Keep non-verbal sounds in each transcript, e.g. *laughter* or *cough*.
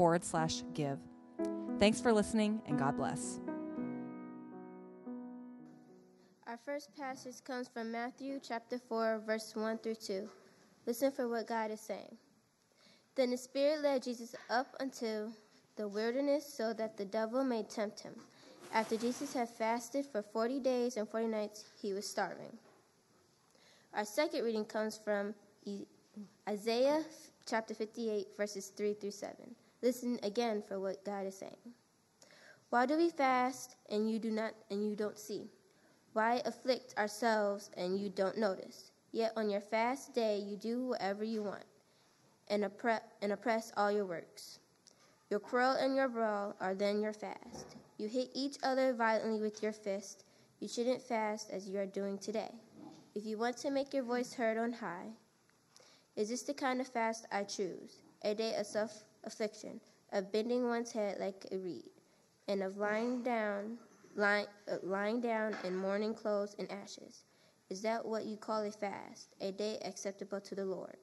forward slash give. Thanks for listening, and God bless. Our first passage comes from Matthew chapter 4, verse 1 through 2. Listen for what God is saying. Then the Spirit led Jesus up unto the wilderness so that the devil may tempt him. After Jesus had fasted for 40 days and 40 nights, he was starving. Our second reading comes from Isaiah chapter 58, verses 3 through 7. Listen again for what God is saying. Why do we fast and you do not and you don't see? Why afflict ourselves and you don't notice? Yet on your fast day you do whatever you want and, oppre- and oppress all your works. Your quarrel and your brawl are then your fast. You hit each other violently with your fist. You shouldn't fast as you are doing today. If you want to make your voice heard on high, is this the kind of fast I choose? A day of self affliction, of bending one's head like a reed, and of lying down, lying, uh, lying down in mourning clothes and ashes. Is that what you call a fast, a day acceptable to the Lord?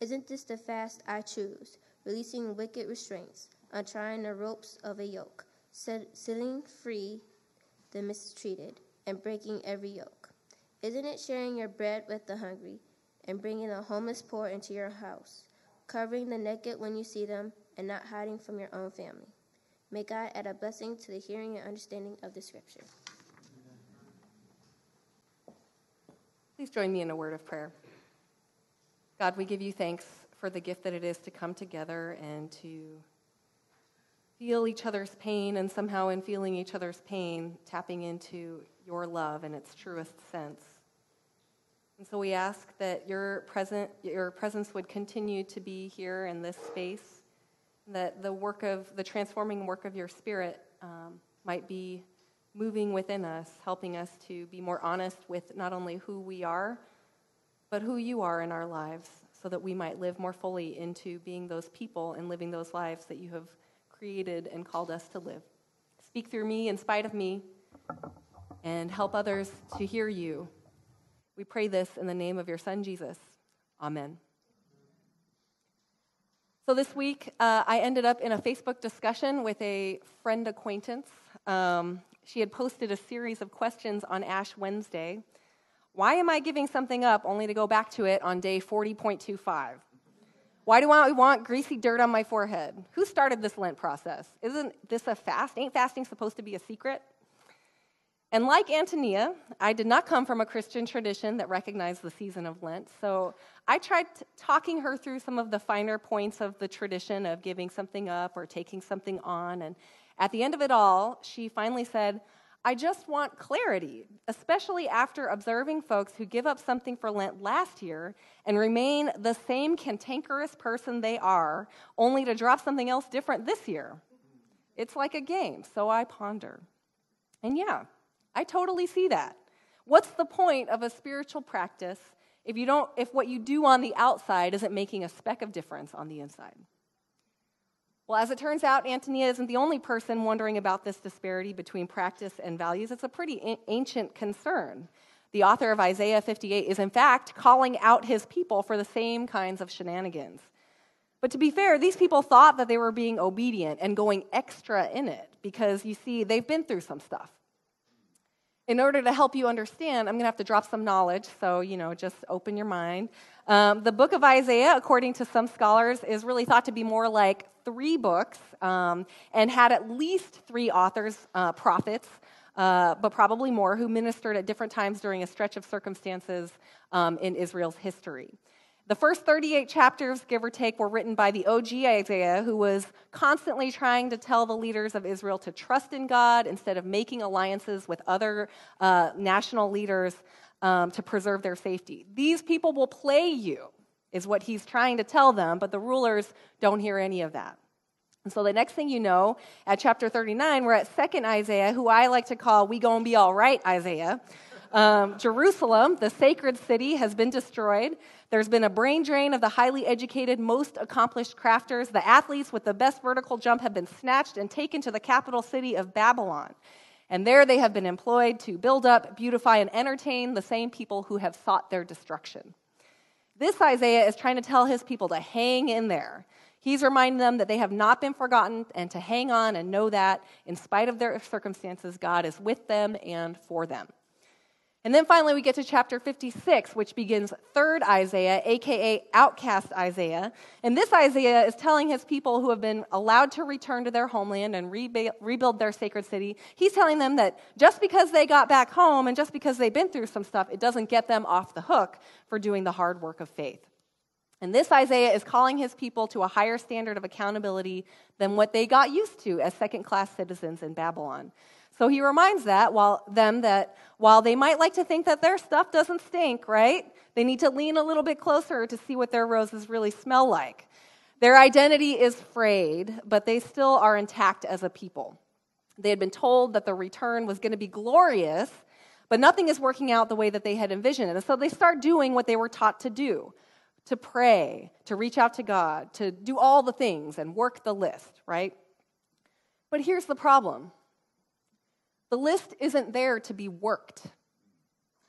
Isn't this the fast I choose, releasing wicked restraints, untrying the ropes of a yoke, setting free the mistreated, and breaking every yoke? Isn't it sharing your bread with the hungry, and bringing the homeless poor into your house? Covering the naked when you see them, and not hiding from your own family. May God add a blessing to the hearing and understanding of the scripture. Please join me in a word of prayer. God, we give you thanks for the gift that it is to come together and to feel each other's pain, and somehow in feeling each other's pain, tapping into your love in its truest sense. And so we ask that your, present, your presence would continue to be here in this space, that the work of the transforming work of your spirit um, might be moving within us, helping us to be more honest with not only who we are, but who you are in our lives, so that we might live more fully into being those people and living those lives that you have created and called us to live. Speak through me in spite of me, and help others to hear you we pray this in the name of your Son, Jesus. Amen. So this week, uh, I ended up in a Facebook discussion with a friend acquaintance. Um, she had posted a series of questions on Ash Wednesday. Why am I giving something up only to go back to it on day 40.25? Why do I want greasy dirt on my forehead? Who started this Lent process? Isn't this a fast? Ain't fasting supposed to be a secret? And like Antonia, I did not come from a Christian tradition that recognized the season of Lent. So I tried t- talking her through some of the finer points of the tradition of giving something up or taking something on. And at the end of it all, she finally said, I just want clarity, especially after observing folks who give up something for Lent last year and remain the same cantankerous person they are, only to drop something else different this year. It's like a game, so I ponder. And yeah, I totally see that. What's the point of a spiritual practice if you don't if what you do on the outside isn't making a speck of difference on the inside? Well, as it turns out, Antonia isn't the only person wondering about this disparity between practice and values. It's a pretty ancient concern. The author of Isaiah 58 is, in fact, calling out his people for the same kinds of shenanigans. But to be fair, these people thought that they were being obedient and going extra in it because, you see, they've been through some stuff in order to help you understand, I'm going to have to drop some knowledge, so, you know, just open your mind. Um, the book of Isaiah, according to some scholars, is really thought to be more like three books um, and had at least three authors, uh, prophets, uh, but probably more, who ministered at different times during a stretch of circumstances um, in Israel's history. The first 38 chapters, give or take, were written by the OG Isaiah, who was constantly trying to tell the leaders of Israel to trust in God instead of making alliances with other uh, national leaders um, to preserve their safety. These people will play you, is what he's trying to tell them, but the rulers don't hear any of that. And so the next thing you know, at chapter 39, we're at second Isaiah, who I like to call We Gonna Be All Right Isaiah. Um, Jerusalem, the sacred city, has been destroyed. There's been a brain drain of the highly educated, most accomplished crafters. The athletes with the best vertical jump have been snatched and taken to the capital city of Babylon. And there they have been employed to build up, beautify, and entertain the same people who have sought their destruction. This Isaiah is trying to tell his people to hang in there. He's reminding them that they have not been forgotten and to hang on and know that, in spite of their circumstances, God is with them and for them. And then finally, we get to chapter 56, which begins third Isaiah, aka outcast Isaiah. And this Isaiah is telling his people who have been allowed to return to their homeland and rebuild their sacred city, he's telling them that just because they got back home and just because they've been through some stuff, it doesn't get them off the hook for doing the hard work of faith. And this Isaiah is calling his people to a higher standard of accountability than what they got used to as second class citizens in Babylon. So he reminds that while them that while they might like to think that their stuff doesn't stink, right? They need to lean a little bit closer to see what their roses really smell like. Their identity is frayed, but they still are intact as a people. They had been told that the return was going to be glorious, but nothing is working out the way that they had envisioned. And so they start doing what they were taught to do to pray, to reach out to God, to do all the things and work the list, right? But here's the problem the list isn't there to be worked,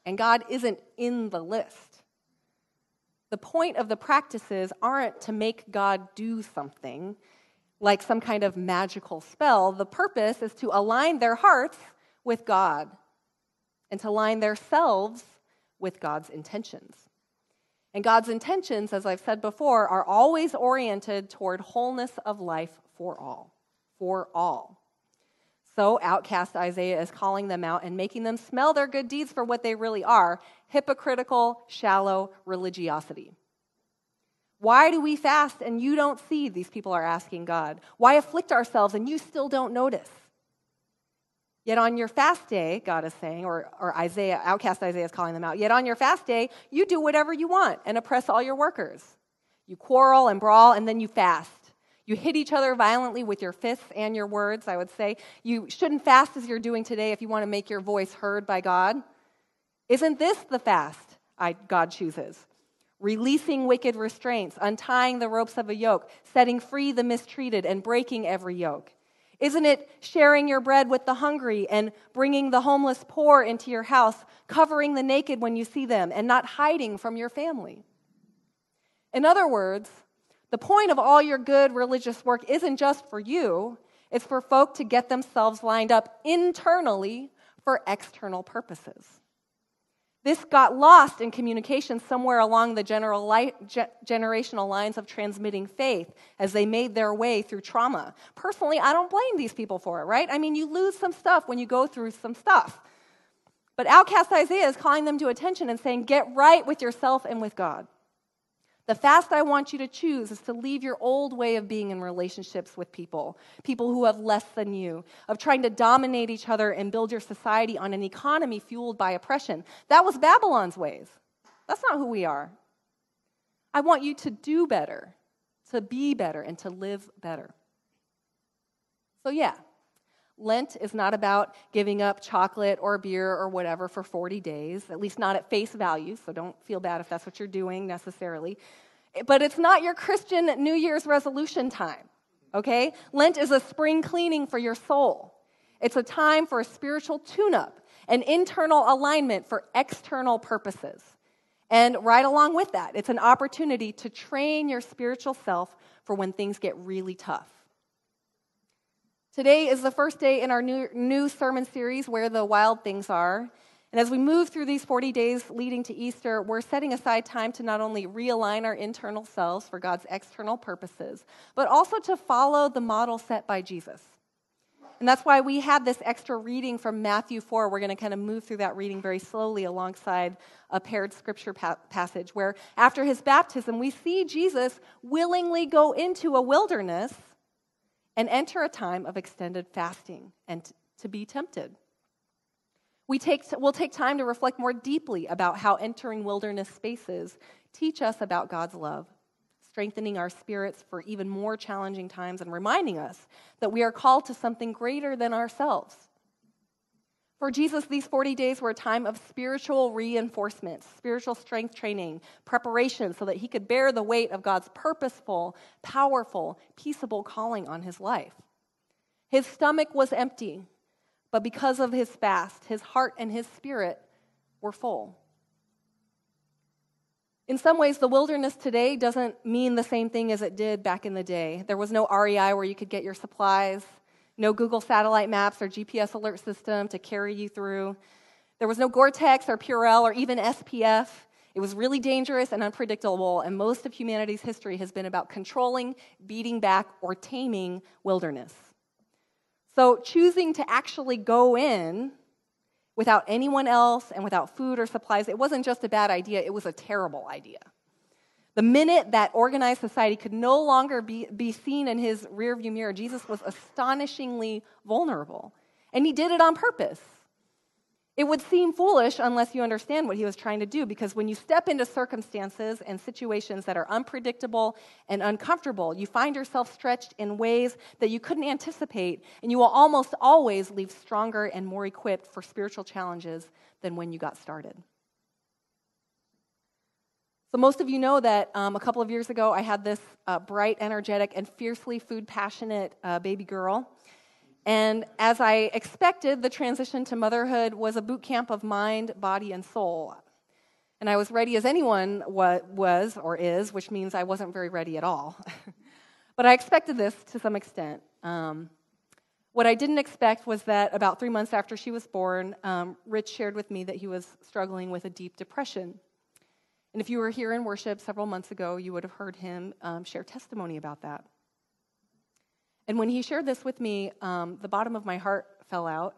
and God isn't in the list. The point of the practices aren't to make God do something like some kind of magical spell. The purpose is to align their hearts with God and to align themselves with God's intentions. And God's intentions, as I've said before, are always oriented toward wholeness of life for all. For all. So, outcast Isaiah is calling them out and making them smell their good deeds for what they really are hypocritical, shallow religiosity. Why do we fast and you don't see? These people are asking God. Why afflict ourselves and you still don't notice? Yet on your fast day, God is saying, or, or Isaiah, outcast Isaiah is calling them out, yet on your fast day, you do whatever you want and oppress all your workers. You quarrel and brawl and then you fast. You hit each other violently with your fists and your words, I would say. You shouldn't fast as you're doing today if you want to make your voice heard by God. Isn't this the fast I, God chooses? Releasing wicked restraints, untying the ropes of a yoke, setting free the mistreated, and breaking every yoke. Isn't it sharing your bread with the hungry and bringing the homeless poor into your house, covering the naked when you see them, and not hiding from your family? In other words, the point of all your good religious work isn't just for you, it's for folk to get themselves lined up internally for external purposes. This got lost in communication somewhere along the general li- ge- generational lines of transmitting faith as they made their way through trauma. Personally, I don't blame these people for it, right? I mean, you lose some stuff when you go through some stuff. But outcast Isaiah is calling them to attention and saying, Get right with yourself and with God. The fast I want you to choose is to leave your old way of being in relationships with people, people who have less than you, of trying to dominate each other and build your society on an economy fueled by oppression. That was Babylon's ways. That's not who we are. I want you to do better, to be better, and to live better. So, yeah, Lent is not about giving up chocolate or beer or whatever for 40 days, at least not at face value, so don't feel bad if that's what you're doing necessarily. But it's not your Christian New Year's resolution time, okay? Lent is a spring cleaning for your soul. It's a time for a spiritual tune up, an internal alignment for external purposes. And right along with that, it's an opportunity to train your spiritual self for when things get really tough. Today is the first day in our new, new sermon series, Where the Wild Things Are. And as we move through these 40 days leading to Easter, we're setting aside time to not only realign our internal selves for God's external purposes, but also to follow the model set by Jesus. And that's why we have this extra reading from Matthew 4. We're going to kind of move through that reading very slowly alongside a paired scripture pa- passage where after his baptism, we see Jesus willingly go into a wilderness and enter a time of extended fasting and to be tempted. We take, we'll take time to reflect more deeply about how entering wilderness spaces teach us about God's love, strengthening our spirits for even more challenging times and reminding us that we are called to something greater than ourselves. For Jesus, these 40 days were a time of spiritual reinforcement, spiritual strength training, preparation so that he could bear the weight of God's purposeful, powerful, peaceable calling on his life. His stomach was empty, but because of his fast, his heart and his spirit were full. In some ways, the wilderness today doesn't mean the same thing as it did back in the day. There was no REI where you could get your supplies, no Google satellite maps or GPS alert system to carry you through. There was no Gore Tex or Purell or even SPF. It was really dangerous and unpredictable, and most of humanity's history has been about controlling, beating back, or taming wilderness. So, choosing to actually go in without anyone else and without food or supplies, it wasn't just a bad idea, it was a terrible idea. The minute that organized society could no longer be, be seen in his rearview mirror, Jesus was astonishingly vulnerable. And he did it on purpose. It would seem foolish unless you understand what he was trying to do, because when you step into circumstances and situations that are unpredictable and uncomfortable, you find yourself stretched in ways that you couldn't anticipate, and you will almost always leave stronger and more equipped for spiritual challenges than when you got started. So, most of you know that um, a couple of years ago, I had this uh, bright, energetic, and fiercely food passionate uh, baby girl. And as I expected, the transition to motherhood was a boot camp of mind, body, and soul. And I was ready as anyone was or is, which means I wasn't very ready at all. *laughs* but I expected this to some extent. Um, what I didn't expect was that about three months after she was born, um, Rich shared with me that he was struggling with a deep depression. And if you were here in worship several months ago, you would have heard him um, share testimony about that. And when he shared this with me, um, the bottom of my heart fell out.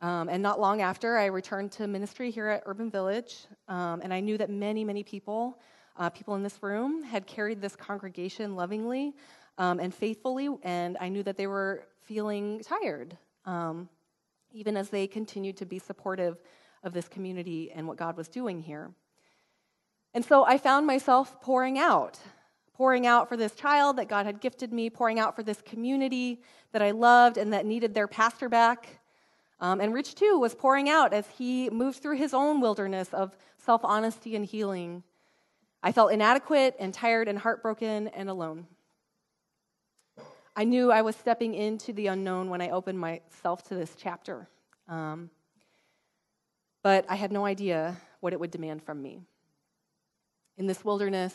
Um, and not long after, I returned to ministry here at Urban Village. Um, and I knew that many, many people, uh, people in this room, had carried this congregation lovingly um, and faithfully. And I knew that they were feeling tired, um, even as they continued to be supportive of this community and what God was doing here. And so I found myself pouring out pouring out for this child that God had gifted me, pouring out for this community that I loved and that needed their pastor back. Um, and Rich, too, was pouring out as he moved through his own wilderness of self honesty and healing. I felt inadequate and tired and heartbroken and alone. I knew I was stepping into the unknown when I opened myself to this chapter. Um, but I had no idea what it would demand from me. In this wilderness,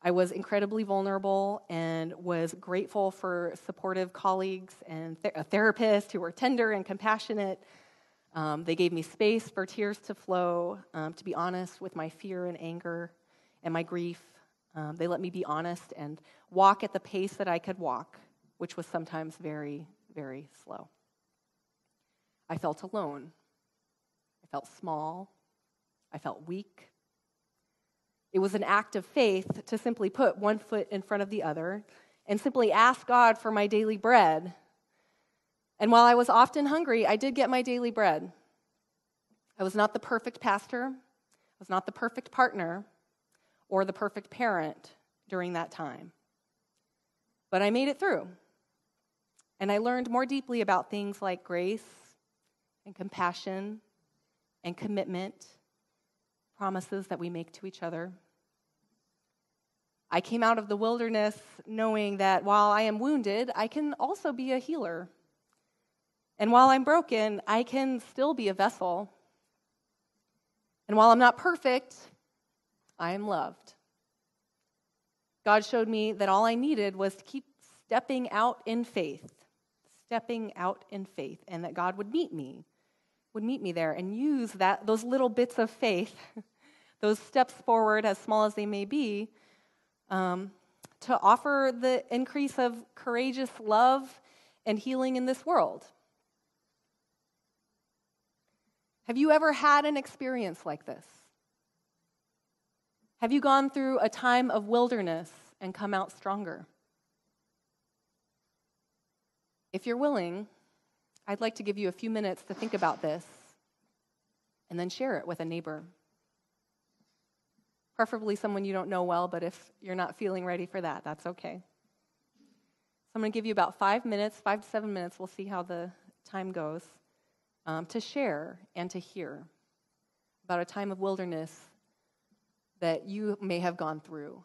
I was incredibly vulnerable and was grateful for supportive colleagues and th- a therapist who were tender and compassionate. Um, they gave me space for tears to flow, um, to be honest with my fear and anger and my grief. Um, they let me be honest and walk at the pace that I could walk, which was sometimes very, very slow. I felt alone. I felt small. I felt weak. It was an act of faith to simply put one foot in front of the other and simply ask God for my daily bread. And while I was often hungry, I did get my daily bread. I was not the perfect pastor, I was not the perfect partner, or the perfect parent during that time. But I made it through. And I learned more deeply about things like grace and compassion and commitment, promises that we make to each other. I came out of the wilderness knowing that while I am wounded, I can also be a healer. And while I'm broken, I can still be a vessel. And while I'm not perfect, I am loved. God showed me that all I needed was to keep stepping out in faith, stepping out in faith, and that God would meet me, would meet me there and use that those little bits of faith, *laughs* those steps forward, as small as they may be, um, to offer the increase of courageous love and healing in this world. Have you ever had an experience like this? Have you gone through a time of wilderness and come out stronger? If you're willing, I'd like to give you a few minutes to think about this and then share it with a neighbor. Preferably someone you don't know well, but if you're not feeling ready for that, that's okay. So I'm going to give you about five minutes, five to seven minutes, we'll see how the time goes, um, to share and to hear about a time of wilderness that you may have gone through.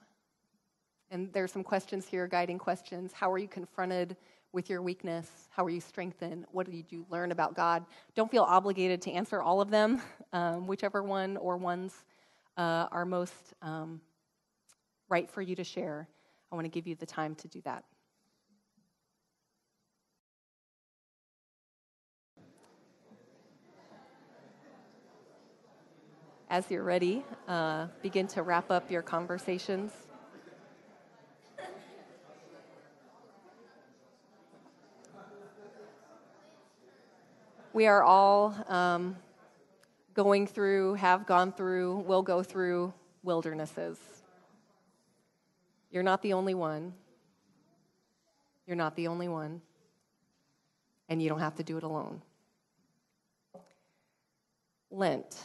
And there's some questions here, guiding questions. How are you confronted with your weakness? How are you strengthened? What did you learn about God? Don't feel obligated to answer all of them, *laughs* um, whichever one or ones uh, are most um, right for you to share. I want to give you the time to do that. As you're ready, uh, begin to wrap up your conversations. We are all um, going through, have gone through, will go through wildernesses. You're not the only one. You're not the only one. And you don't have to do it alone. Lent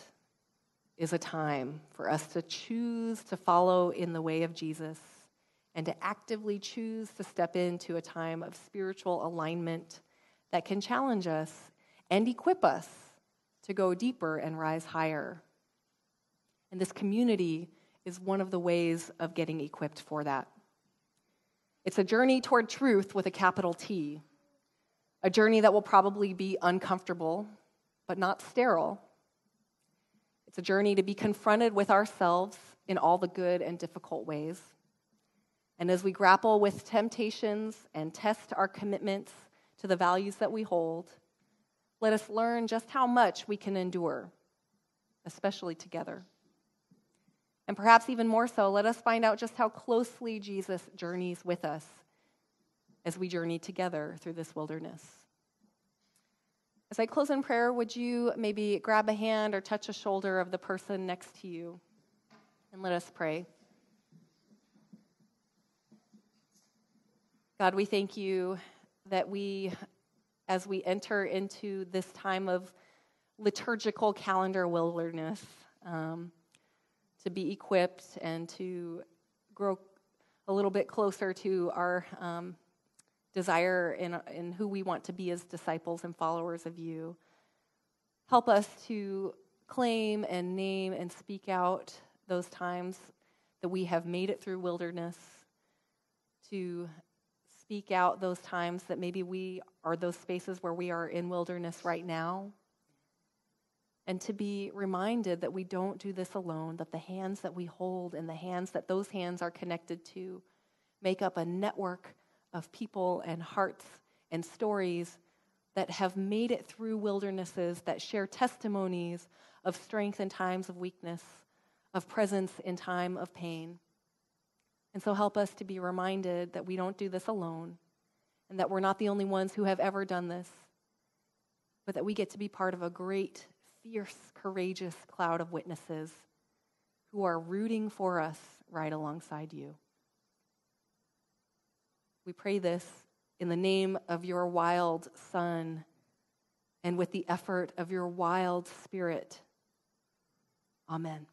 is a time for us to choose to follow in the way of Jesus and to actively choose to step into a time of spiritual alignment that can challenge us and equip us to go deeper and rise higher. And this community is one of the ways of getting equipped for that. It's a journey toward truth with a capital T, a journey that will probably be uncomfortable, but not sterile. It's a journey to be confronted with ourselves in all the good and difficult ways. And as we grapple with temptations and test our commitments to the values that we hold, let us learn just how much we can endure, especially together. And perhaps even more so, let us find out just how closely Jesus journeys with us as we journey together through this wilderness. As I close in prayer, would you maybe grab a hand or touch a shoulder of the person next to you? And let us pray. God, we thank you that we as we enter into this time of liturgical calendar wilderness um, to be equipped and to grow a little bit closer to our um, desire in, in who we want to be as disciples and followers of you. Help us to claim and name and speak out those times that we have made it through wilderness, to speak out those times that maybe we are those spaces where we are in wilderness right now. And to be reminded that we don't do this alone, that the hands that we hold and the hands that those hands are connected to make up a network of people and hearts and stories that have made it through wildernesses, that share testimonies of strength in times of weakness, of presence in time of pain. And so help us to be reminded that we don't do this alone and that we're not the only ones who have ever done this, but that we get to be part of a great, fierce, courageous cloud of witnesses who are rooting for us right alongside you. We pray this in the name of your wild Son and with the effort of your wild Spirit. Amen.